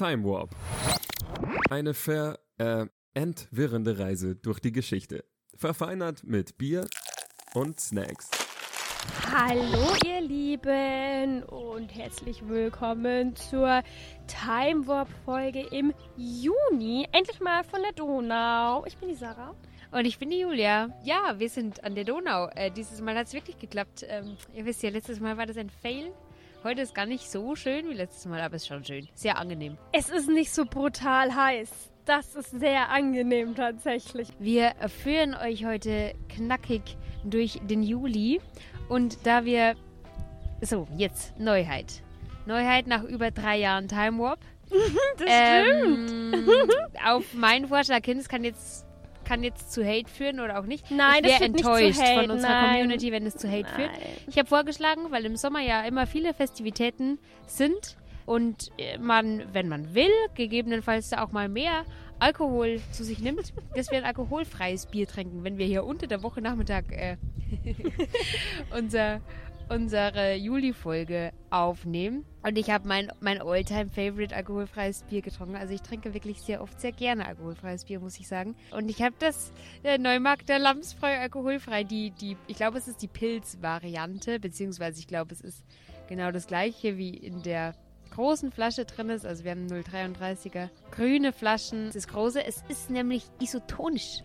Time Warp. Eine ver äh, entwirrende Reise durch die Geschichte. Verfeinert mit Bier und Snacks. Hallo ihr Lieben und herzlich willkommen zur Time Warp Folge im Juni. Endlich mal von der Donau. Ich bin die Sarah. Und ich bin die Julia. Ja, wir sind an der Donau. Äh, dieses Mal hat es wirklich geklappt. Ähm, ihr wisst ja, letztes Mal war das ein Fail. Heute ist gar nicht so schön wie letztes Mal, aber es ist schon schön. Sehr angenehm. Es ist nicht so brutal heiß. Das ist sehr angenehm tatsächlich. Wir führen euch heute knackig durch den Juli. Und da wir. So, jetzt Neuheit. Neuheit nach über drei Jahren Time Warp. das Ähm, auf meinen Vorschlag hin, es kann jetzt, kann jetzt zu Hate führen oder auch nicht. Nein, ich das wäre führt nicht zu enttäuscht Hate, von unserer nein. Community, wenn es zu Hate führt. Nein. Ich habe vorgeschlagen, weil im Sommer ja immer viele Festivitäten sind und äh, man, wenn man will, gegebenenfalls auch mal mehr Alkohol zu sich nimmt, dass wir ein alkoholfreies Bier trinken, wenn wir hier unter der Woche Nachmittag äh, unser, unsere Juli-Folge aufnehmen. Und ich habe mein, mein All-Time-Favorite alkoholfreies Bier getrunken. Also ich trinke wirklich sehr oft sehr gerne alkoholfreies Bier, muss ich sagen. Und ich habe das äh, Neumarkt der Lamsbräu alkoholfrei. Die, die, ich glaube, es ist die Pilz-Variante, beziehungsweise ich glaube, es ist genau das gleiche wie in der großen Flasche drin ist. Also wir haben 0,33er grüne Flaschen. Das große, es ist nämlich isotonisch.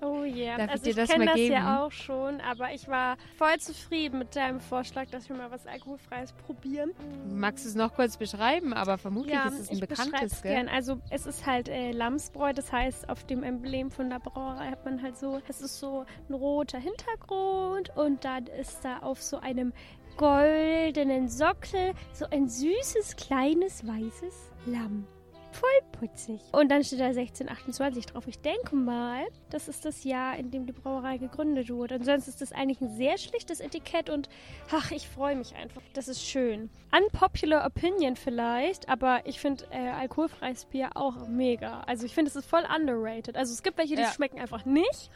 Oh ja, Darf ich also ich das kenne das geben? ja auch schon, aber ich war voll zufrieden mit deinem Vorschlag, dass wir mal was alkoholfreies probieren. Magst du es noch kurz beschreiben? Aber vermutlich Ja, ist es ein ich bekanntes, gell? gern. Also es ist halt äh, Lamsbräu, das heißt auf dem Emblem von der Brauerei hat man halt so, es ist so ein roter Hintergrund und dann ist da auf so einem goldenen Sockel so ein süßes, kleines, weißes Lamm. Voll putzig. Und dann steht da 1628 drauf. Ich denke mal, das ist das Jahr, in dem die Brauerei gegründet wurde. Ansonsten ist das eigentlich ein sehr schlichtes Etikett und ach, ich freue mich einfach. Das ist schön. Unpopular Opinion vielleicht, aber ich finde äh, alkoholfreies Bier auch mega. Also ich finde, es ist voll underrated. Also es gibt welche, die Ja. schmecken einfach nicht.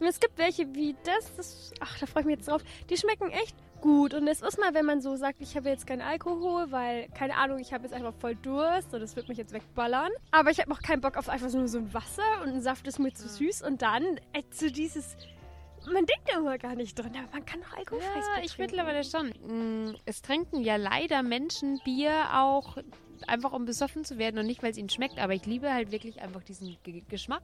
Und es gibt welche wie das, das, ach, da freue ich mich jetzt drauf. Die schmecken echt gut. Und es ist mal, wenn man so sagt, ich habe jetzt keinen Alkohol, weil, keine Ahnung, ich habe jetzt einfach voll Durst und das wird mich jetzt wegballern. Aber ich habe auch keinen Bock auf einfach nur so ein Wasser und ein Saft ist mir zu süß. Und dann äh, so dieses, man denkt da immer gar nicht dran, aber man kann auch alkoholfreies Ja, Bier ich trinken. mittlerweile schon. Mm, Es trinken ja leider Menschen Bier auch einfach um besoffen zu werden und nicht, weil es ihnen schmeckt. Aber ich liebe halt wirklich einfach diesen Ge Geschmack.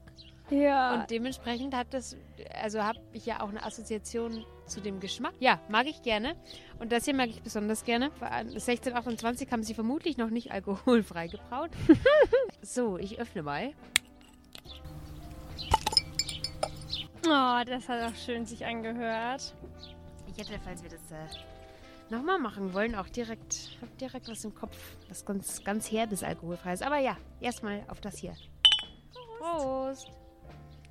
Ja. Und dementsprechend hat das, also habe ich ja auch eine Assoziation zu dem Geschmack. Ja, mag ich gerne. Und das hier mag ich besonders gerne. Vor allem 1628 haben sie vermutlich noch nicht alkoholfrei gebraut. so, ich öffne mal. oh, das hat auch schön sich angehört. Ich hätte, falls wir das äh, nochmal machen wollen, auch direkt, hab direkt was im Kopf, was ganz, ganz herbes alkoholfreies. Aber ja, erstmal auf das hier. Prost.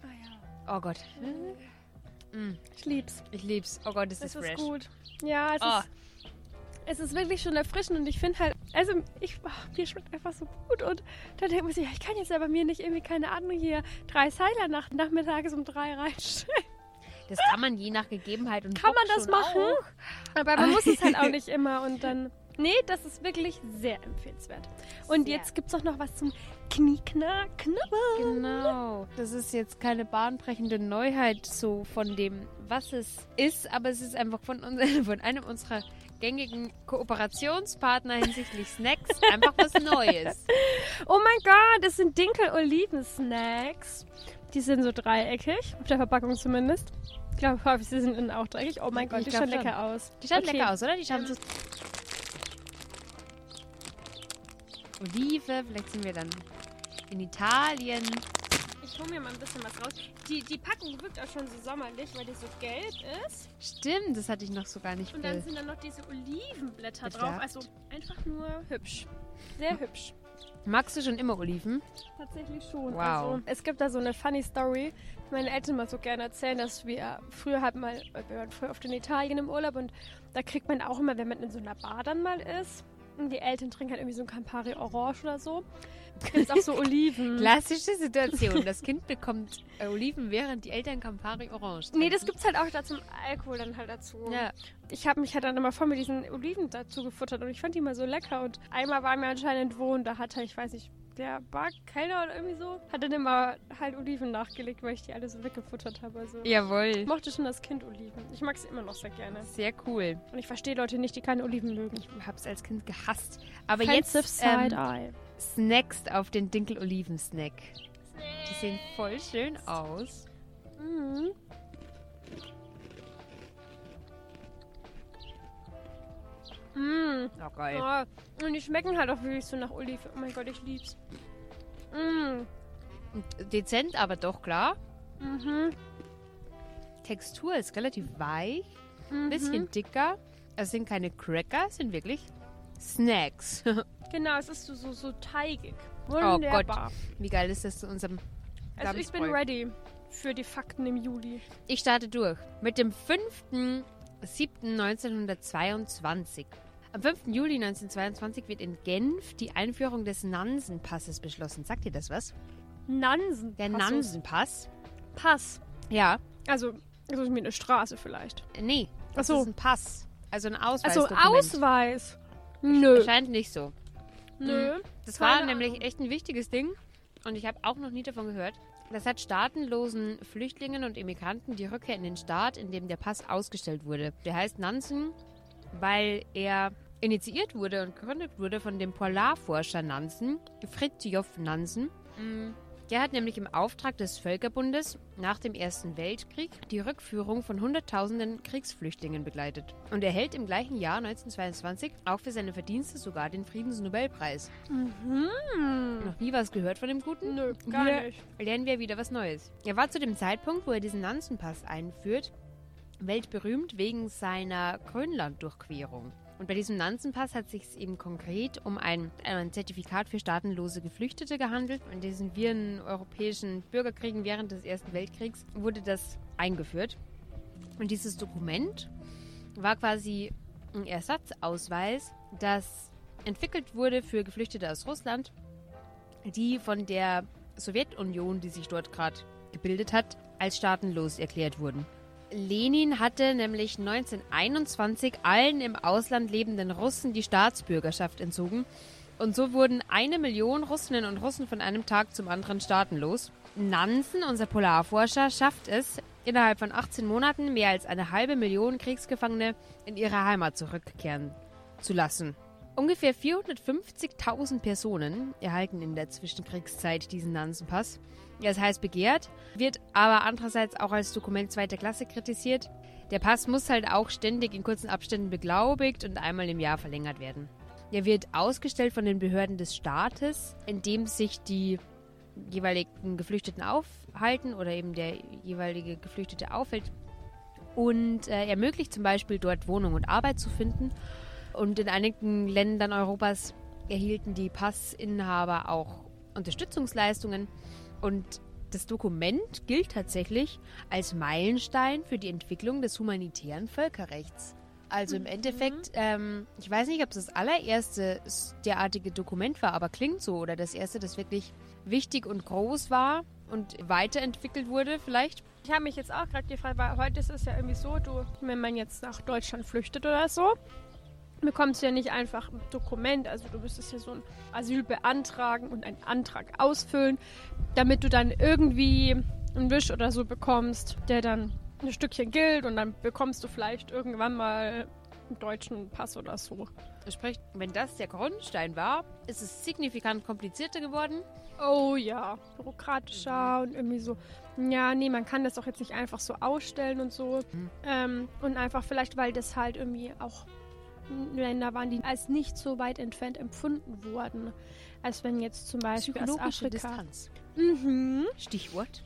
Ah ja. Oh Gott. Mm, Ich lieb's. ich lieb's. Oh Gott, ist Es ist fresh. gut. Ja, es Oh. ist. Es ist wirklich schon erfrischend und ich finde halt, also ich, ach, mir schmeckt einfach so gut und dann denkt man sich, ich kann jetzt aber mir nicht irgendwie, keine Ahnung, hier drei Seiler nach, nachmittags um drei reinstellen. Das kann man je nach Gegebenheit und Kann Bock man das schon machen? Auch. Aber man muss es halt auch nicht immer und dann, nee, das ist wirklich sehr empfehlenswert. Und Sehr. jetzt gibt's auch noch was zum Knieknack, knabbern. Genau. Das ist jetzt keine bahnbrechende Neuheit so von dem, was es ist, aber es ist einfach von, uns, von einem unserer gängigen Kooperationspartner hinsichtlich Snacks einfach was Neues. Oh mein Gott, das sind Dinkel-Oliven-Snacks. Die sind so dreieckig, auf der Verpackung zumindest. Ich glaube, sie sind innen auch dreckig. Oh mein Gott, Ich die schauen lecker aus. Die schauen Okay. lecker aus, oder? Die schauen so. Olive, vielleicht sind wir dann in Italien. Ich hole mir mal ein bisschen was raus. Die, die Packung wirkt auch schon so sommerlich, weil die so gelb ist. Stimmt, das hatte ich noch so gar nicht Und dann ge- sind da noch diese Olivenblätter Bedacht. drauf. Also einfach nur hübsch. Sehr hübsch. Magst du schon immer Oliven? Tatsächlich schon. Wow. Also, es gibt da so eine funny Story, meine Eltern mal so gerne erzählen, dass wir früher halt mal, wir waren früher oft in Italien im Urlaub und da kriegt man auch immer, wenn man in so einer Bar dann mal ist, und die Eltern trinken halt irgendwie so ein Campari Orange oder so, gibt auch so Oliven. Klassische Situation. Das Kind bekommt äh, Oliven, während die Eltern Campari Orange Nee, das trinken. gibt's halt auch da zum Alkohol dann halt dazu. Ja. Ich habe mich halt dann immer voll mit diesen Oliven dazu gefuttert und ich fand die mal so lecker. Und einmal waren wir anscheinend wo und da hat er, ich weiß nicht, der Barkellner oder irgendwie so, hat dann immer halt Oliven nachgelegt, weil ich die alle so weggefuttert habe. Also Jawohl. ich mochte schon als Kind Oliven. Ich mag sie immer noch sehr gerne. Sehr cool. Und ich verstehe Leute nicht, die keine Oliven mögen. Ich hab's als Kind gehasst. Aber Offensive jetzt ähm, Side-Eye. snackst auf den Dinkel-Oliven-Snack. Die sehen voll schön aus. Mhm. Mm. Oh, geil. Oh, und die schmecken halt auch wirklich so nach Olive. Oh mein Gott, ich lieb's. Mm. Dezent, aber doch klar. Mhm. Textur ist relativ weich, ein Mhm. bisschen dicker. Es sind keine Cracker, es sind wirklich Snacks. Genau, es ist so, so, so teigig. Oh Wunderbar. Wie geil ist das zu unserem Also ich bin ready für die Fakten im Juli. Ich starte durch. Mit dem 5.7.1922. Am 5. Juli 1922 wird in Genf die Einführung des Nansenpasses beschlossen. Sagt ihr das was? Nansen. Der. Nansenpass. Pass. Ja. Also, das ist mir eine Straße vielleicht. Nee. Das so. ist ein Pass. Also ein Ausweis. Also Ausweis. Nö. Scheint nicht so. Nö. Das war Keine nämlich Ahnung. echt ein wichtiges Ding. Und ich habe auch noch nie davon gehört. Das hat staatenlosen Flüchtlingen und Immigranten die Rückkehr in den Staat, in dem der Pass ausgestellt wurde. Der heißt Nansen, weil er initiiert wurde und gegründet wurde von dem Polarforscher Nansen, Fridtjof Nansen. Mm, Der hat nämlich im Auftrag des Völkerbundes nach dem Ersten Weltkrieg die Rückführung von Hunderttausenden Kriegsflüchtlingen begleitet. Und erhält im gleichen Jahr 1922 auch für seine Verdienste sogar den Friedensnobelpreis. Mhm. Noch nie was gehört von dem Guten? Nö, gar Hier nicht. lernen wir wieder was Neues. Er war zu dem Zeitpunkt, wo er diesen Nansenpass einführt, weltberühmt wegen seiner Grönland-Durchquerung. Und bei diesem Nansenpass hat es sich eben konkret um ein, ein Zertifikat für staatenlose Geflüchtete gehandelt. In diesen viren europäischen Bürgerkriegen während des Ersten Weltkriegs wurde das eingeführt. Und dieses Dokument war quasi ein Ersatzausweis, das entwickelt wurde für Geflüchtete aus Russland, die von der Sowjetunion, die sich dort gerade gebildet hat, als staatenlos erklärt wurden. Lenin hatte nämlich 1921 allen im Ausland lebenden Russen die Staatsbürgerschaft entzogen. Und so wurden eine Million Russinnen und Russen von einem Tag zum anderen staatenlos. Nansen, unser Polarforscher, schafft es, innerhalb von 18 Monaten mehr als eine halbe Million Kriegsgefangene in ihre Heimat zurückkehren zu lassen. Ungefähr 450.000 Personen erhalten in der Zwischenkriegszeit diesen Nansenpass. Er ist heiß begehrt, wird aber andererseits auch als Dokument zweiter Klasse kritisiert. Der Pass muss halt auch ständig in kurzen Abständen beglaubigt und einmal im Jahr verlängert werden. Er wird ausgestellt von den Behörden des Staates, in dem sich die jeweiligen Geflüchteten aufhalten oder eben der jeweilige Geflüchtete aufhält und äh, ermöglicht zum Beispiel dort Wohnung und Arbeit zu finden. Und in einigen Ländern Europas erhielten die Passinhaber auch Unterstützungsleistungen. Und das Dokument gilt tatsächlich als Meilenstein für die Entwicklung des humanitären Völkerrechts. Also im Endeffekt, ähm, ich weiß nicht, ob es das allererste derartige Dokument war, aber klingt so. Oder das erste, das wirklich wichtig und groß war und weiterentwickelt wurde vielleicht. Ich habe mich jetzt auch gerade gefragt, weil heute ist es ja irgendwie so, du, wenn man jetzt nach Deutschland flüchtet oder so, bekommst du ja nicht einfach ein Dokument. Also du müsstest ja so ein Asyl beantragen und einen Antrag ausfüllen, damit du dann irgendwie einen Wisch oder so bekommst, der dann ein Stückchen gilt und dann bekommst du vielleicht irgendwann mal einen deutschen Pass oder so. Sprich, wenn das der Grundstein war, ist es signifikant komplizierter geworden. Oh ja, bürokratischer und irgendwie so. Ja, nee, man kann das doch jetzt nicht einfach so ausstellen und so. Mhm. Ähm, und einfach vielleicht, weil das halt irgendwie auch Länder waren, die als nicht so weit entfernt empfunden wurden, als wenn jetzt zum Beispiel aus Psychologische Afrika. Distanz. Mhm. Stichwort.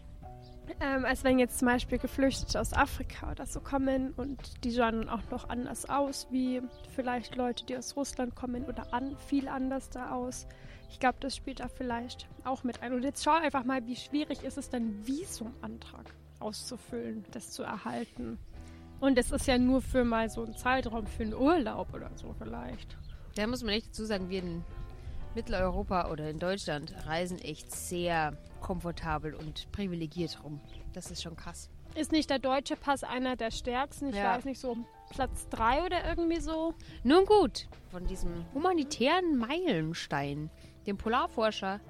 Ähm, als wenn jetzt zum Beispiel Geflüchtete aus Afrika oder so kommen und die sahen auch noch anders aus, wie vielleicht Leute, die aus Russland kommen oder an, viel anders da aus. Ich glaube, das spielt da vielleicht auch mit ein. Und jetzt schau einfach mal, wie schwierig ist es denn, Visumantrag auszufüllen, das zu erhalten. Und es ist ja nur für mal so einen Zeitraum, für einen Urlaub oder so vielleicht. Da muss man echt dazu sagen, wir in Mitteleuropa oder in Deutschland reisen echt sehr komfortabel und privilegiert rum. Das ist schon krass. Ist nicht der deutsche Pass einer der stärksten? Ich Ja. weiß nicht, so Platz 3 oder irgendwie so? Nun gut, von diesem humanitären Meilenstein, dem Polarforscher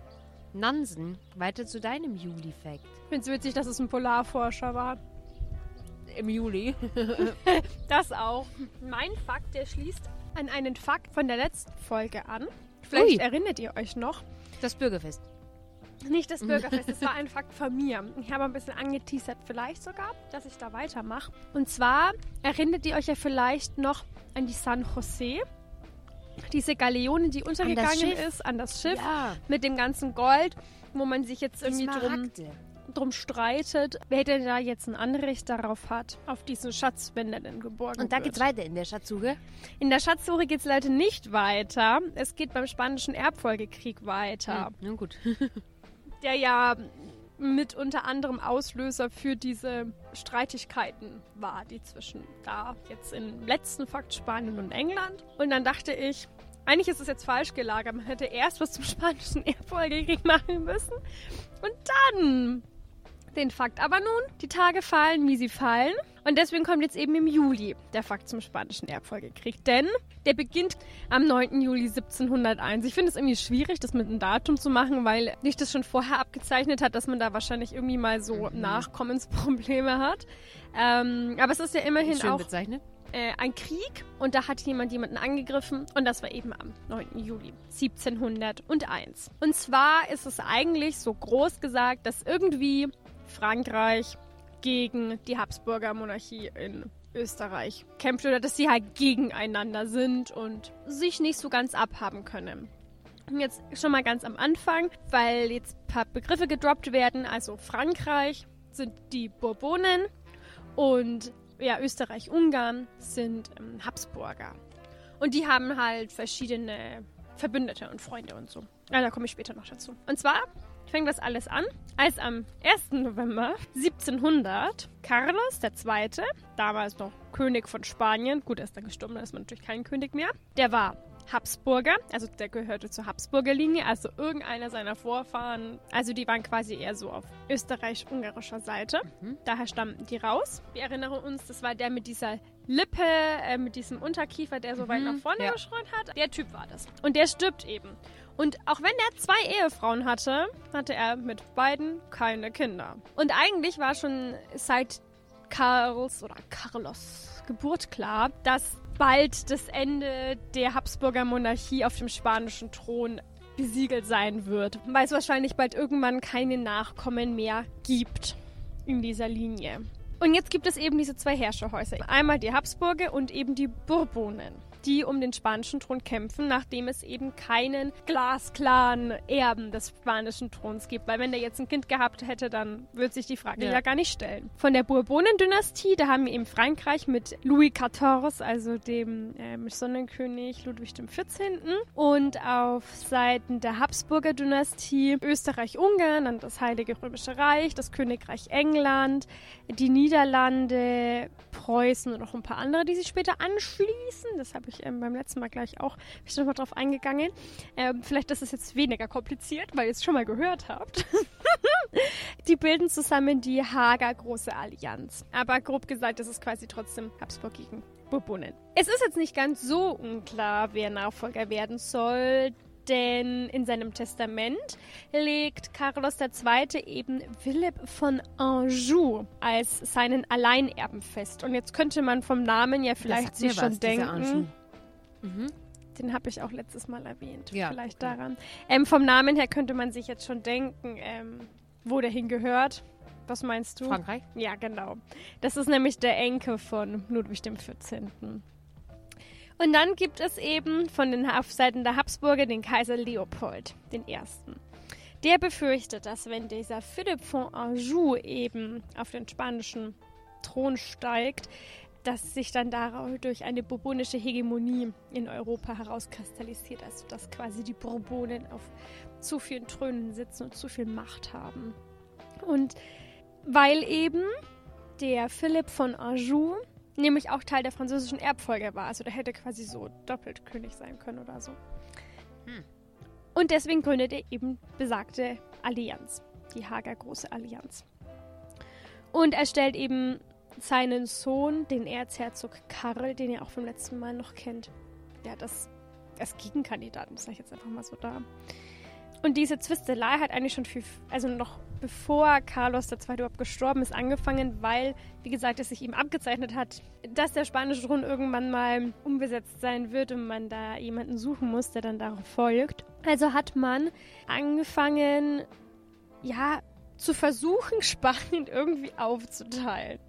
Nansen, weiter zu deinem Juli-Fact. Ich finde es witzig, dass es ein Polarforscher war. Im Juli. Das auch. Mein Fakt, der schließt an einen Fakt von der letzten Folge an. Vielleicht Ui. erinnert ihr euch noch. Das Bürgerfest. Nicht das Bürgerfest, das war ein Fakt von mir. Ich habe ein bisschen angeteasert, vielleicht sogar, dass ich da weitermache. Und zwar erinnert ihr euch ja vielleicht noch an die San Jose. Diese Galeone, die untergegangen Schiff. ist, an das Schiff Ja. mit dem ganzen Gold, wo man sich jetzt irgendwie drum. Drum streitet, wer denn da jetzt ein Anrecht darauf hat, auf diesen Schatz, wenn der denn geborgen Und da wird. geht's weiter in der Schatzsuche. In der Schatzsuche geht es leider nicht weiter. Es geht beim Spanischen Erbfolgekrieg weiter, Hm, na gut. der ja mit unter anderem Auslöser für diese Streitigkeiten war, die zwischen da jetzt im letzten Fakt Spanien und England. Und dann dachte ich, eigentlich ist es jetzt falsch gelagert. Man hätte erst was zum Spanischen Erbfolgekrieg machen müssen und dann den Fakt. Aber nun, die Tage fallen, wie sie fallen. Und deswegen kommt jetzt eben im Juli der Fakt zum Spanischen Erbfolgekrieg. Denn der beginnt am 9. Juli 1701. Ich finde es irgendwie schwierig, das mit einem Datum zu machen, weil nicht das schon vorher abgezeichnet hat, dass man da wahrscheinlich irgendwie mal so Mhm. Nachkommensprobleme hat. Ähm, aber es ist ja immerhin Schön auch bezeichnet. äh, ein Krieg und da hat jemand jemanden angegriffen und das war eben am 9. Juli 1701. Und zwar ist es eigentlich so groß gesagt, dass irgendwie Frankreich gegen die Habsburger Monarchie in Österreich kämpft oder dass sie halt gegeneinander sind und sich nicht so ganz abhaben können. Jetzt schon mal ganz am Anfang, weil jetzt ein paar Begriffe gedroppt werden. Also Frankreich sind die Bourbonen und ja, Österreich-Ungarn sind ähm, Habsburger. Und die haben halt verschiedene Verbündete und Freunde und so. Ja, da komme ich später noch dazu. Und zwar fängt das alles an, als am 1. November 1700 Carlos II., damals noch König von Spanien, gut, er ist dann gestorben, da ist man natürlich kein König mehr, der war Habsburger, also der gehörte zur Habsburger Linie, also irgendeiner seiner Vorfahren, also die waren quasi eher so auf österreich-ungarischer Seite. Mhm. Daher stammten die raus. Wir erinnern uns, das war der mit dieser Lippe, äh, mit diesem Unterkiefer, der so weit Mhm, nach vorne ja. geschreut hat. Der Typ war das. Und der stirbt eben. Und auch wenn er zwei Ehefrauen hatte, hatte er mit beiden keine Kinder. Und eigentlich war schon seit Karls oder Carlos Geburt klar, dass bald das Ende der Habsburger Monarchie auf dem spanischen Thron besiegelt sein wird, weil es wahrscheinlich bald irgendwann keine Nachkommen mehr gibt in dieser Linie. Und jetzt gibt es eben diese zwei Herrscherhäuser. Einmal die Habsburger und eben die Bourbonen, die um den spanischen Thron kämpfen, nachdem es eben keinen glasklaren Erben des spanischen Throns gibt. Weil wenn der jetzt ein Kind gehabt hätte, dann würde sich die Frage Ja. ja. gar nicht stellen. Von der Bourbonen-Dynastie, da haben wir eben Frankreich mit Louis XIV, also dem ähm, Sonnenkönig Ludwig XIV. Und auf Seiten der Habsburger Dynastie Österreich-Ungarn, dann das Heilige Römische Reich, das Königreich England, die Niederlande, Preußen und noch ein paar andere, die sich später anschließen. Das habe ich ähm, beim letzten Mal gleich auch ich noch mal drauf eingegangen. Ähm, vielleicht ist es jetzt weniger kompliziert, weil ihr es schon mal gehört habt. die bilden zusammen die Hager Große Allianz. Aber grob gesagt, das ist quasi trotzdem Habsburg gegen Bourbonen. Es ist jetzt nicht ganz so unklar, wer Nachfolger werden soll, denn in seinem Testament legt Carlos II. eben Philipp von Anjou als seinen Alleinerben fest. Und jetzt könnte man vom Namen ja vielleicht sich schon denken. Mhm. Den habe ich auch letztes Mal erwähnt. Ja. Vielleicht daran. Ähm, vom Namen her könnte man sich jetzt schon denken, ähm, wo der hingehört. Was meinst du? Frankreich? Ja, genau. Das ist nämlich der Enkel von Ludwig XIV. Und dann gibt es eben von den auf Seiten der Habsburger den Kaiser Leopold I. Der befürchtet, dass wenn dieser Philipp von Anjou eben auf den spanischen Thron steigt, dass sich dann dadurch eine bourbonische Hegemonie in Europa herauskristallisiert, also dass quasi die Bourbonen auf zu vielen Thronen sitzen und zu viel Macht haben. Und weil eben der Philipp von Anjou nämlich auch Teil der französischen Erbfolge war, also der hätte quasi so doppelt König sein können oder so. Hm. Und deswegen gründet er eben besagte Allianz, die Hager Große Allianz. Und er stellt eben seinen Sohn, den Erzherzog Karl, den ihr auch vom letzten Mal noch kennt. Ja, das als Gegenkandidaten, sage ich jetzt einfach mal so da. Und diese Zwistelei hat eigentlich schon viel, also noch bevor Carlos II. überhaupt gestorben ist, angefangen, weil, wie gesagt, es sich ihm abgezeichnet hat, dass der spanische Thron irgendwann mal umbesetzt sein wird und man da jemanden suchen muss, der dann darauf folgt. Also hat man angefangen, ja, zu versuchen, Spanien irgendwie aufzuteilen.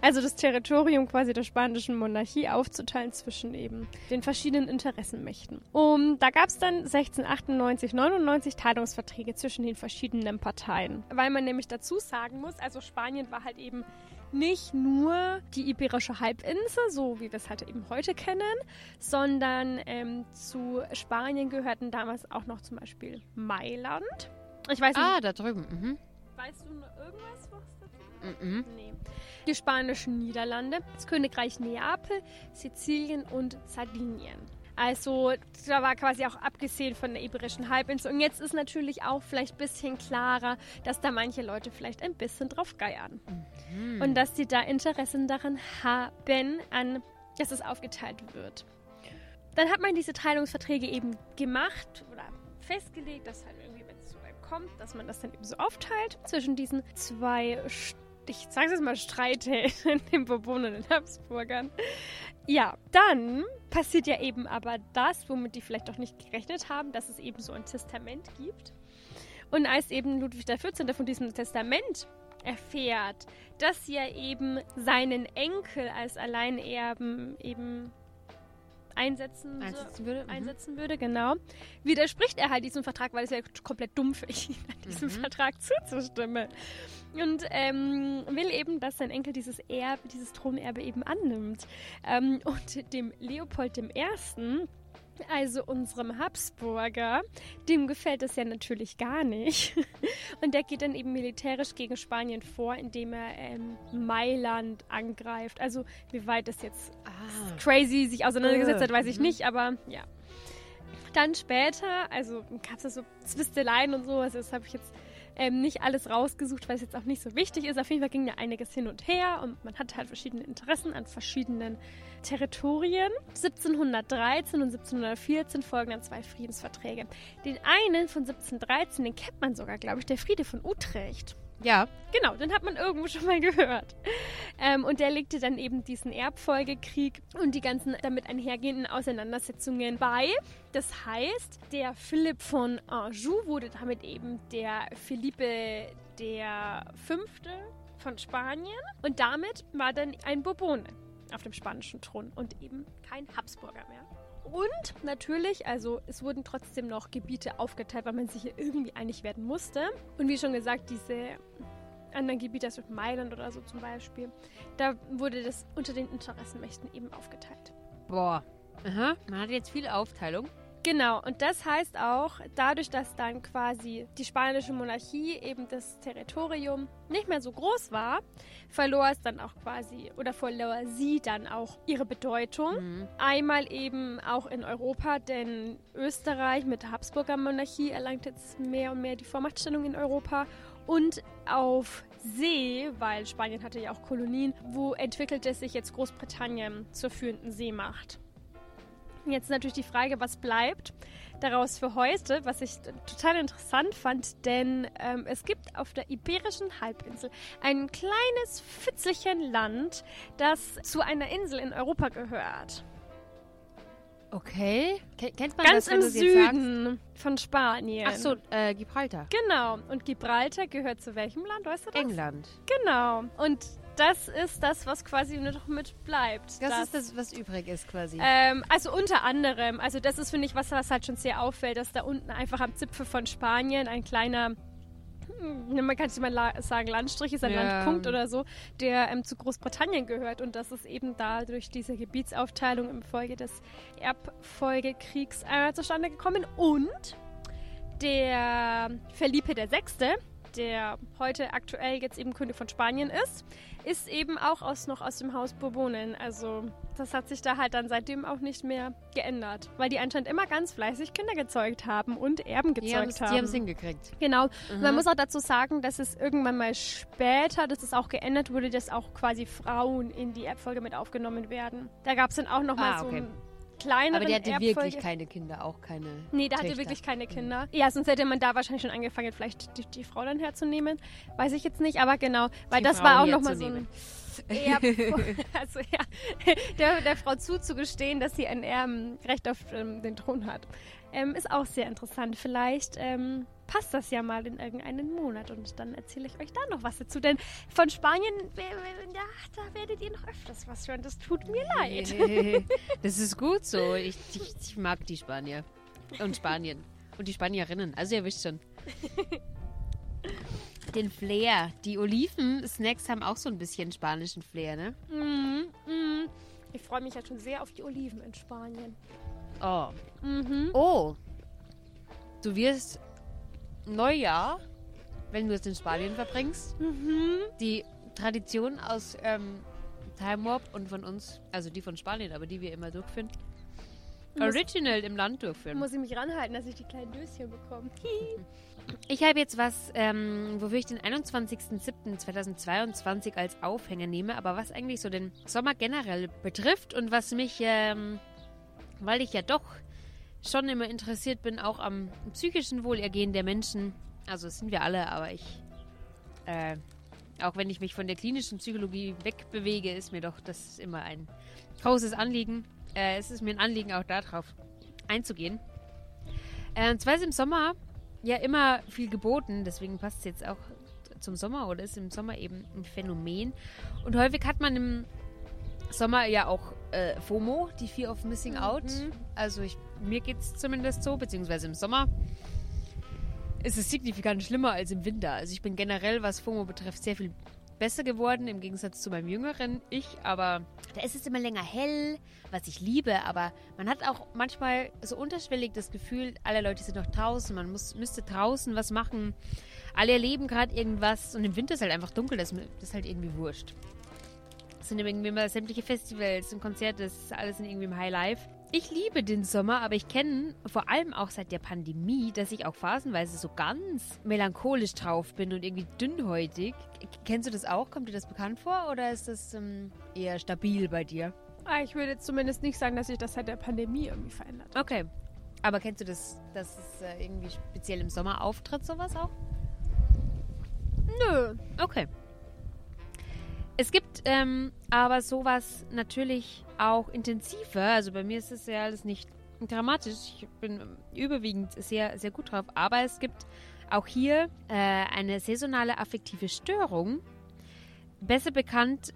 Also das Territorium quasi der spanischen Monarchie aufzuteilen zwischen eben den verschiedenen Interessenmächten. Und da gab es dann 1698, 99 Teilungsverträge zwischen den verschiedenen Parteien. Weil man nämlich dazu sagen muss, also Spanien war halt eben nicht nur die Iberische Halbinsel, so wie wir es halt eben heute kennen, sondern ähm, zu Spanien gehörten damals auch noch zum Beispiel Mailand. Ich weiß nicht. Ah, da drüben. Mhm. Weißt du noch irgendwas, was dazu? Mhm. Nee. Die spanischen Niederlande, das Königreich Neapel, Sizilien und Sardinien. Also da war quasi auch abgesehen von der Iberischen Halbinsel. Und jetzt ist natürlich auch vielleicht ein bisschen klarer, dass da manche Leute vielleicht ein bisschen drauf geiern. Mhm. Und dass sie da Interessen daran haben, an, dass es aufgeteilt wird. Dann hat man diese Teilungsverträge eben gemacht oder festgelegt, dass halt irgendwie, wenn es so weit kommt, dass man das dann eben so aufteilt zwischen diesen zwei, St- ich sage jetzt mal, Streithähnen, den Bourbon und den Habsburgern. Ja, dann passiert ja eben aber das, womit die vielleicht auch nicht gerechnet haben, dass es eben so ein Testament gibt. Und als eben Ludwig XIV. von diesem Testament erfährt, dass er eben seinen Enkel als Alleinerben eben einsetzen, so- Einsetzen würde. Mhm. einsetzen würde, genau, widerspricht er halt diesem Vertrag, weil es ja komplett dumm für ihn, diesem Mhm. Vertrag zuzustimmen. Und ähm, will eben, dass sein Enkel dieses Erbe, dieses Thronerbe eben annimmt. Ähm, und dem Leopold I., also unserem Habsburger, dem gefällt das ja natürlich gar nicht. Und der geht dann eben militärisch gegen Spanien vor, indem er ähm, Mailand angreift. Also wie weit das jetzt Ah. crazy sich auseinandergesetzt hat, weiß ich mhm. nicht, aber ja. Dann später, also gab es da so Zwisteleien und so, also das habe ich jetzt ähm, nicht alles rausgesucht, weil es jetzt auch nicht so wichtig ist. Auf jeden Fall ging da einiges hin und her und man hatte halt verschiedene Interessen an verschiedenen Territorien. 1713 und 1714 folgen dann zwei Friedensverträge. Den einen von 1713, den kennt man sogar, glaube ich, der Friede von Utrecht. Ja. Genau, den hat man irgendwo schon mal gehört. Ähm, und der legte dann eben diesen Erbfolgekrieg und die ganzen damit einhergehenden Auseinandersetzungen bei. Das heißt, der Philipp von Anjou wurde damit eben der Philippe der Fünfte von Spanien und damit war dann ein Bourbone auf dem spanischen Thron und eben kein Habsburger mehr. Und natürlich, also es wurden trotzdem noch Gebiete aufgeteilt, weil man sich hier irgendwie einig werden musste. Und wie schon gesagt, diese anderen Gebiete, also Mailand oder so zum Beispiel, da wurde das unter den Interessenmächten eben aufgeteilt. Boah. Aha. Man hat jetzt viel Aufteilung. Genau, und das heißt auch, dadurch, dass dann quasi die spanische Monarchie eben das Territorium nicht mehr so groß war, verlor es dann auch quasi, oder verlor sie dann auch ihre Bedeutung. Mhm. Einmal eben auch in Europa, denn Österreich mit der Habsburger Monarchie erlangt jetzt mehr und mehr die Vormachtstellung in Europa. Und auf See, weil Spanien hatte ja auch Kolonien, wo entwickelte sich jetzt Großbritannien zur führenden Seemacht. Jetzt ist natürlich die Frage, was bleibt daraus für heute, was ich total interessant fand, denn ähm, es gibt auf der Iberischen Halbinsel ein kleines Pfützelchen Land, das zu einer Insel in Europa gehört. Okay. Ken kennt man Ganz das, im? Süden von Spanien. Ach so, äh, Gibraltar. Genau. Und Gibraltar gehört zu welchem Land, weißt du das? England. Genau. Und das ist das, was quasi nur noch mit bleibt. Das, ist das, was übrig ist quasi. Ähm, also unter anderem, also das ist, finde ich, was, was halt schon sehr auffällt, dass da unten einfach am Zipfel von Spanien ein kleiner, hm, man kann es mal la- sagen, Landstrich ist, ein Ja. Landpunkt oder so, der ähm, zu Großbritannien gehört und das ist eben da durch diese Gebietsaufteilung im Folge des Erbfolgekriegs äh, zustande gekommen und der Felipe der Sechste, der heute aktuell jetzt eben König von Spanien ist, ist eben auch aus, noch aus dem Haus Bourbonen. Also das hat sich da halt dann seitdem auch nicht mehr geändert, weil die anscheinend immer ganz fleißig Kinder gezeugt haben und Erben die gezeugt haben haben. es hingekriegt. Genau. Mhm. Man muss auch dazu sagen, dass es irgendwann mal später, dass es auch geändert wurde, dass auch quasi Frauen in die Erbfolge mit aufgenommen werden. Da gab es dann auch noch mal Ah, so okay. ein kleineren Aber der hatte Erbfolge- wirklich keine Kinder, auch keine. Nee, der hatte Töchter. wirklich keine Kinder. Ja, sonst hätte man da wahrscheinlich schon angefangen, vielleicht die, die Frau dann herzunehmen. Weiß ich jetzt nicht, aber genau. Weil Die das Frau war auch nochmal so ein. Erb also ja, der, der Frau zuzugestehen, dass sie ein Erbenrecht auf ähm, den Thron hat. Ähm, ist auch sehr interessant. Vielleicht ähm, passt das ja mal in irgendeinen Monat und dann erzähle ich euch da noch was dazu. Denn von Spanien, äh, ja, da werdet ihr noch öfters was hören. Das tut mir leid. Das ist gut so. Ich, ich, ich mag die Spanier. Und Spanien. Und die Spanierinnen. Also ihr wisst schon. Den Flair. Die Oliven-Snacks haben auch so ein bisschen spanischen Flair, ne? Mhm, mhm. Ich freue mich ja schon sehr auf die Oliven in Spanien. Oh. Mhm. Oh. Du wirst Neujahr, wenn du es in Spanien verbringst, Mhm. die Tradition aus ähm, Time Warp und von uns, also die von Spanien, aber die wir immer durchführen, Muss- original im Land durchführen. Muss ich mich ranhalten, dass ich die kleinen Döschen bekomme. Ich habe jetzt was, ähm, wofür ich den 21.07.2022 als Aufhänger nehme, aber was eigentlich so den Sommer generell betrifft und was mich, ähm, weil ich ja doch schon immer interessiert bin, auch am psychischen Wohlergehen der Menschen. Also das sind wir alle, aber ich, äh, auch wenn ich mich von der klinischen Psychologie wegbewege, ist mir doch das immer ein großes Anliegen. Äh, es ist mir ein Anliegen, auch darauf einzugehen. Äh, und zwar ist im Sommer ja immer viel geboten, deswegen passt es jetzt auch zum Sommer oder ist im Sommer eben ein Phänomen. Und häufig hat man im Sommer ja auch äh, FOMO, die Fear of Missing Out. Mhm. Also ich, mir geht es zumindest so, beziehungsweise im Sommer ist es signifikant schlimmer als im Winter. Also ich bin generell, was FOMO betrifft, sehr viel besser geworden im Gegensatz zu meinem jüngeren Ich, aber da ist es immer länger hell, was ich liebe, aber man hat auch manchmal so unterschwellig das Gefühl, alle Leute sind noch draußen, man muss, müsste draußen was machen, alle erleben gerade irgendwas und im Winter ist halt einfach dunkel, das, ist halt irgendwie wurscht. Es sind irgendwie immer sämtliche Festivals und Konzerte, das ist alles in irgendwie im High Life. Ich liebe den Sommer, aber ich kenne vor allem auch seit der Pandemie, dass ich auch phasenweise so ganz melancholisch drauf bin und irgendwie dünnhäutig. Kennst du das auch? Kommt dir das bekannt vor oder ist das ähm, eher stabil bei dir? Ah, ich würde jetzt zumindest nicht sagen, dass sich das seit der Pandemie irgendwie verändert. hat. Okay. Aber kennst du das, dass es äh, irgendwie speziell im Sommer auftritt, sowas auch? Nö. Okay. Es gibt ähm, aber sowas natürlich auch intensiver. Also bei mir ist es ja alles nicht dramatisch. Ich bin ähm, überwiegend sehr, sehr gut drauf. Aber es gibt auch hier äh, eine saisonale affektive Störung. Besser bekannt,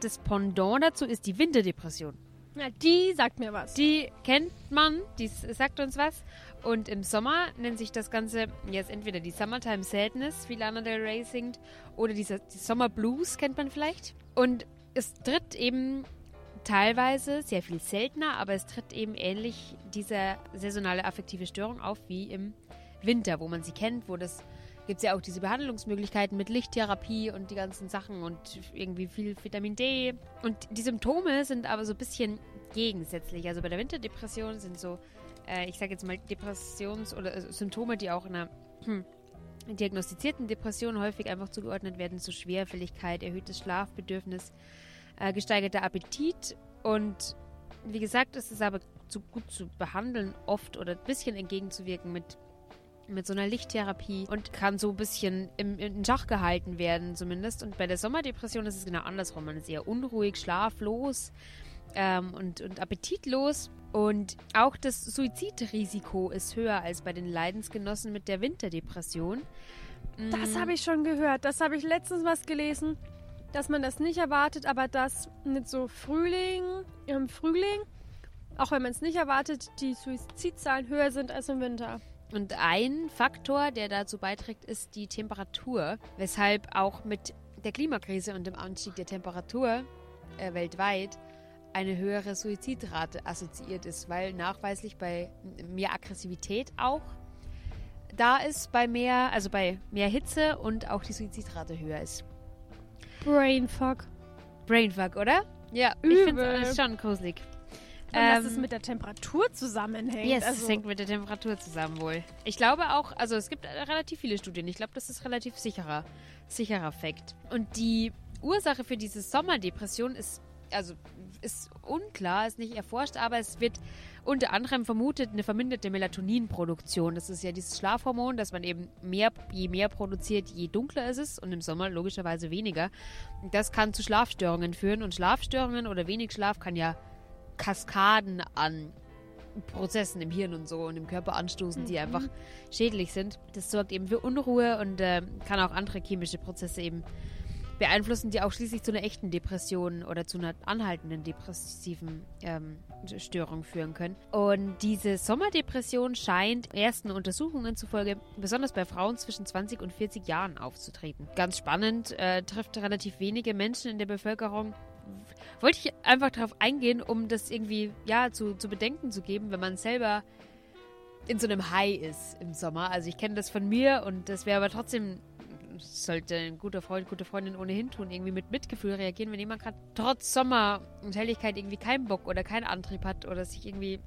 das Pendant dazu ist die Winterdepression. Ja, die sagt mir was. Die kennt man, die sagt uns was. Und im Sommer nennt sich das Ganze jetzt entweder die Summertime Sadness, wie Lana Del Rey singt, oder dieser, die Summer Blues kennt man vielleicht. Und es tritt eben teilweise sehr viel seltener, aber es tritt eben ähnlich diese saisonale affektive Störung auf wie im Winter, wo man sie kennt, wo das gibt es ja auch diese Behandlungsmöglichkeiten mit Lichttherapie und die ganzen Sachen und irgendwie viel Vitamin D. Und die Symptome sind aber so ein bisschen gegensätzlich. Also bei der Winterdepression sind so, äh, ich sage jetzt mal Depressions- oder äh, Symptome, die auch einer hm, diagnostizierten Depression häufig einfach zugeordnet werden, so Schwerfälligkeit, erhöhtes Schlafbedürfnis, äh, gesteigerter Appetit und wie gesagt, ist es aber zu gut zu behandeln, oft oder ein bisschen entgegenzuwirken mit mit so einer Lichttherapie und kann so ein bisschen im, in Schach gehalten werden zumindest. Und bei der Sommerdepression ist es genau andersrum. Man ist eher unruhig, schlaflos ähm, und, und appetitlos. Und auch das Suizidrisiko ist höher als bei den Leidensgenossen mit der Winterdepression. Das habe ich schon gehört. Das habe ich letztens was gelesen, dass man das nicht erwartet, aber dass mit so Frühling, im Frühling, auch wenn man es nicht erwartet, die Suizidzahlen höher sind als im Winter. Und ein Faktor, der dazu beiträgt, ist die Temperatur, weshalb auch mit der Klimakrise und dem Anstieg der Temperatur äh, weltweit eine höhere Suizidrate assoziiert ist, weil nachweislich bei mehr Aggressivität auch da ist, bei mehr, also bei mehr Hitze und auch die Suizidrate höher ist. Brainfuck. Brainfuck, oder? Ja, ich finde Übel. es schon gruselig. Und dass Ähm, es mit der Temperatur zusammenhängt. Yes, also, es hängt mit der Temperatur zusammen wohl. Ich glaube auch, also es gibt relativ viele Studien. Ich glaube, das ist relativ sicherer, sicherer Fakt. Und die Ursache für diese Sommerdepression ist also ist unklar, ist nicht erforscht, aber es wird unter anderem vermutet eine verminderte Melatoninproduktion. Das ist ja dieses Schlafhormon, dass man eben mehr, je mehr produziert, je dunkler ist es und im Sommer logischerweise weniger. Das kann zu Schlafstörungen führen und Schlafstörungen oder wenig Schlaf kann ja Kaskaden an Prozessen im Hirn und so und im Körper anstoßen, die Mhm. einfach schädlich sind. Das sorgt eben für Unruhe und äh, kann auch andere chemische Prozesse eben beeinflussen, die auch schließlich zu einer echten Depression oder zu einer anhaltenden depressiven ähm, Störung führen können. Und diese Sommerdepression scheint ersten Untersuchungen zufolge besonders bei Frauen zwischen 20 und 40 Jahren aufzutreten. Ganz spannend, äh, trifft relativ wenige Menschen in der Bevölkerung. Wollte ich einfach darauf eingehen, um das irgendwie ja zu, zu bedenken zu geben, wenn man selber in so einem High ist im Sommer. Also ich kenne das von mir und das wäre aber trotzdem sollte ein guter Freund, gute Freundin ohnehin tun, irgendwie mit Mitgefühl reagieren, wenn jemand gerade trotz Sommer und Helligkeit irgendwie keinen Bock oder keinen Antrieb hat oder sich irgendwie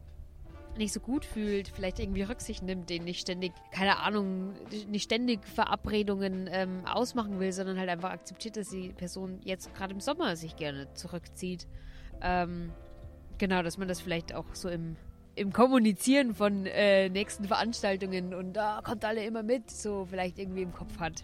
nicht so gut fühlt, vielleicht irgendwie Rücksicht nimmt, den nicht ständig, keine Ahnung, nicht ständig Verabredungen ähm, ausmachen will, sondern halt einfach akzeptiert, dass die Person jetzt gerade im Sommer sich gerne zurückzieht. Ähm, genau, dass man das vielleicht auch so im, im Kommunizieren von äh, nächsten Veranstaltungen und da kommt alle immer mit, so vielleicht irgendwie im Kopf hat.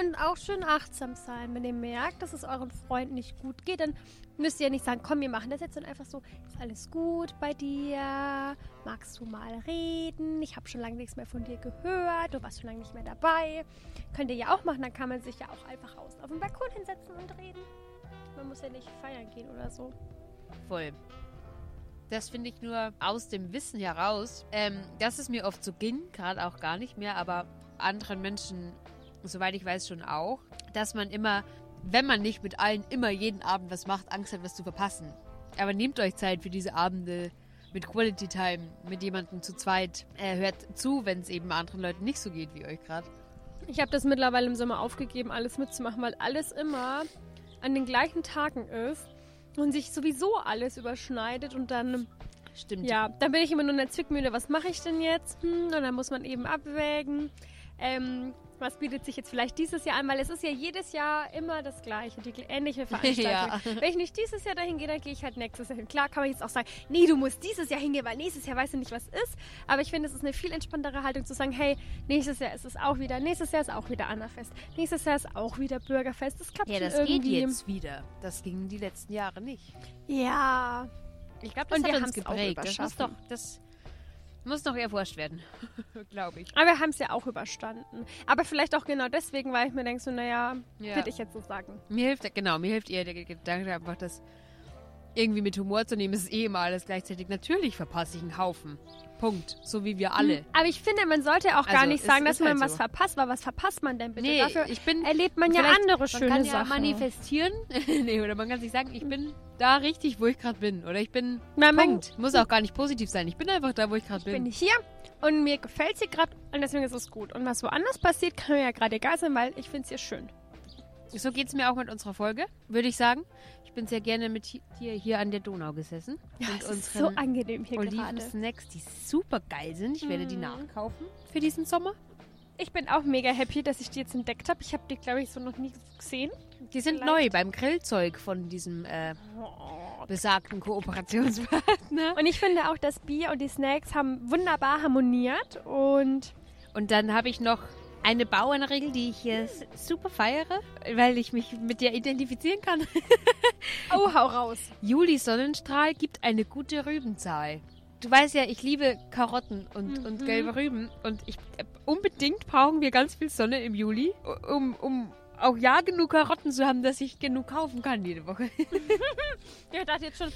Und auch schön achtsam sein, wenn ihr merkt, dass es euren Freunden nicht gut geht, dann müsst ihr ja nicht sagen, komm, wir machen das jetzt, sondern einfach so, ist alles gut bei dir? Magst du mal reden? Ich habe schon lange nichts mehr von dir gehört, du warst schon lange nicht mehr dabei. Könnt ihr ja auch machen, dann kann man sich ja auch einfach aus auf den Balkon hinsetzen und reden. Man muss ja nicht feiern gehen oder so. Voll. Das finde ich nur aus dem Wissen heraus, ähm, dass es mir oft so ging, gerade auch gar nicht mehr, aber anderen Menschen, soweit ich weiß, schon auch, dass man immer, wenn man nicht mit allen immer jeden Abend was macht, Angst hat, was zu verpassen. Aber nehmt euch Zeit für diese Abende mit Quality Time, mit jemandem zu zweit. Äh, hört zu, wenn es eben anderen Leuten nicht so geht wie euch gerade. Ich habe das mittlerweile im Sommer aufgegeben, alles mitzumachen, weil alles immer an den gleichen Tagen ist und sich sowieso alles überschneidet und dann, Stimmt. ja, dann bin ich immer nur in der Zwickmühle, was mache ich denn jetzt? Hm, und dann muss man eben abwägen, ähm, was bietet sich jetzt vielleicht dieses Jahr an, weil es ist ja jedes Jahr immer das Gleiche, die ähnliche Veranstaltung. Ja. Wenn ich nicht dieses Jahr dahin gehe, dann gehe ich halt nächstes Jahr hin. Klar kann man jetzt auch sagen, nee, du musst dieses Jahr hingehen, weil nächstes Jahr weißt du nicht, was ist. Aber ich finde, es ist eine viel entspanntere Haltung zu sagen, hey, nächstes Jahr ist es auch wieder, nächstes Jahr ist auch wieder Annafest, nächstes Jahr ist auch wieder Bürgerfest. Das klappt Ja, schon das geht irgendwie. jetzt wieder. Das ging die letzten Jahre nicht. Ja, Ich glaube, Und das wir hat uns haben's auch geprägt. Das muss doch, das muss noch erforscht werden, glaube ich. aber wir haben es ja auch überstanden. Aber vielleicht auch genau deswegen, weil ich mir denke, so, naja, Ja. würde ich jetzt so sagen. Mir hilft, genau, mir hilft eher der Gedanke einfach, das irgendwie mit Humor zu nehmen. Ist eh immer alles gleichzeitig. Natürlich verpasse ich einen Haufen. Punkt. So wie wir alle. Aber ich finde, man sollte auch gar Also, nicht sagen, dass halt man was so. verpasst, weil was verpasst man denn bitte? Nee, Dafür ich bin. erlebt man ja andere Man schöne kann ja Sachen. manifestieren. nee, oder man kann sich sagen, ich bin da richtig, wo ich gerade bin. Oder ich bin. Na, Punkt. Muss auch gar nicht positiv sein. Ich bin einfach da, wo ich gerade Ich bin bin. hier und mir gefällt es hier gerade und deswegen ist es gut. Und was woanders passiert, kann mir ja gerade egal sein, weil ich finde es hier schön. So geht es mir auch mit unserer Folge, würde ich sagen. Ich bin sehr gerne mit dir hier an der Donau gesessen. und es ist so angenehm hier gerade. Oliven-Snacks, die super geil sind. Ich werde die Mhm. nachkaufen für diesen Sommer. Ich bin auch mega happy, dass ich die jetzt entdeckt habe. Ich habe die, glaube ich, so noch nie gesehen. Die sind Vielleicht. neu beim Grillzeug von diesem äh, besagten Kooperationspartner. Und ich finde auch, das Bier und die Snacks haben wunderbar harmoniert und Und dann habe ich noch eine Bauernregel, die ich hier super feiere, weil ich mich mit dir identifizieren kann. oh, hau raus. Juli Sonnenstrahl gibt eine gute Rübenzahl. Du weißt ja, ich liebe Karotten und, und Mhm. gelbe Rüben. Und ich äh, unbedingt brauchen wir ganz viel Sonne im Juli, um, um auch ja genug Karotten zu haben, dass ich genug kaufen kann jede Woche. Ich dachte jetzt schon,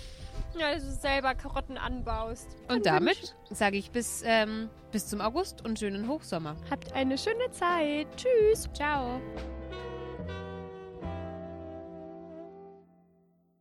ja, dass du selber Karotten anbaust. Und damit sage ich bis, ähm, bis zum August und schönen Hochsommer. Habt eine schöne Zeit. Tschüss. Ciao.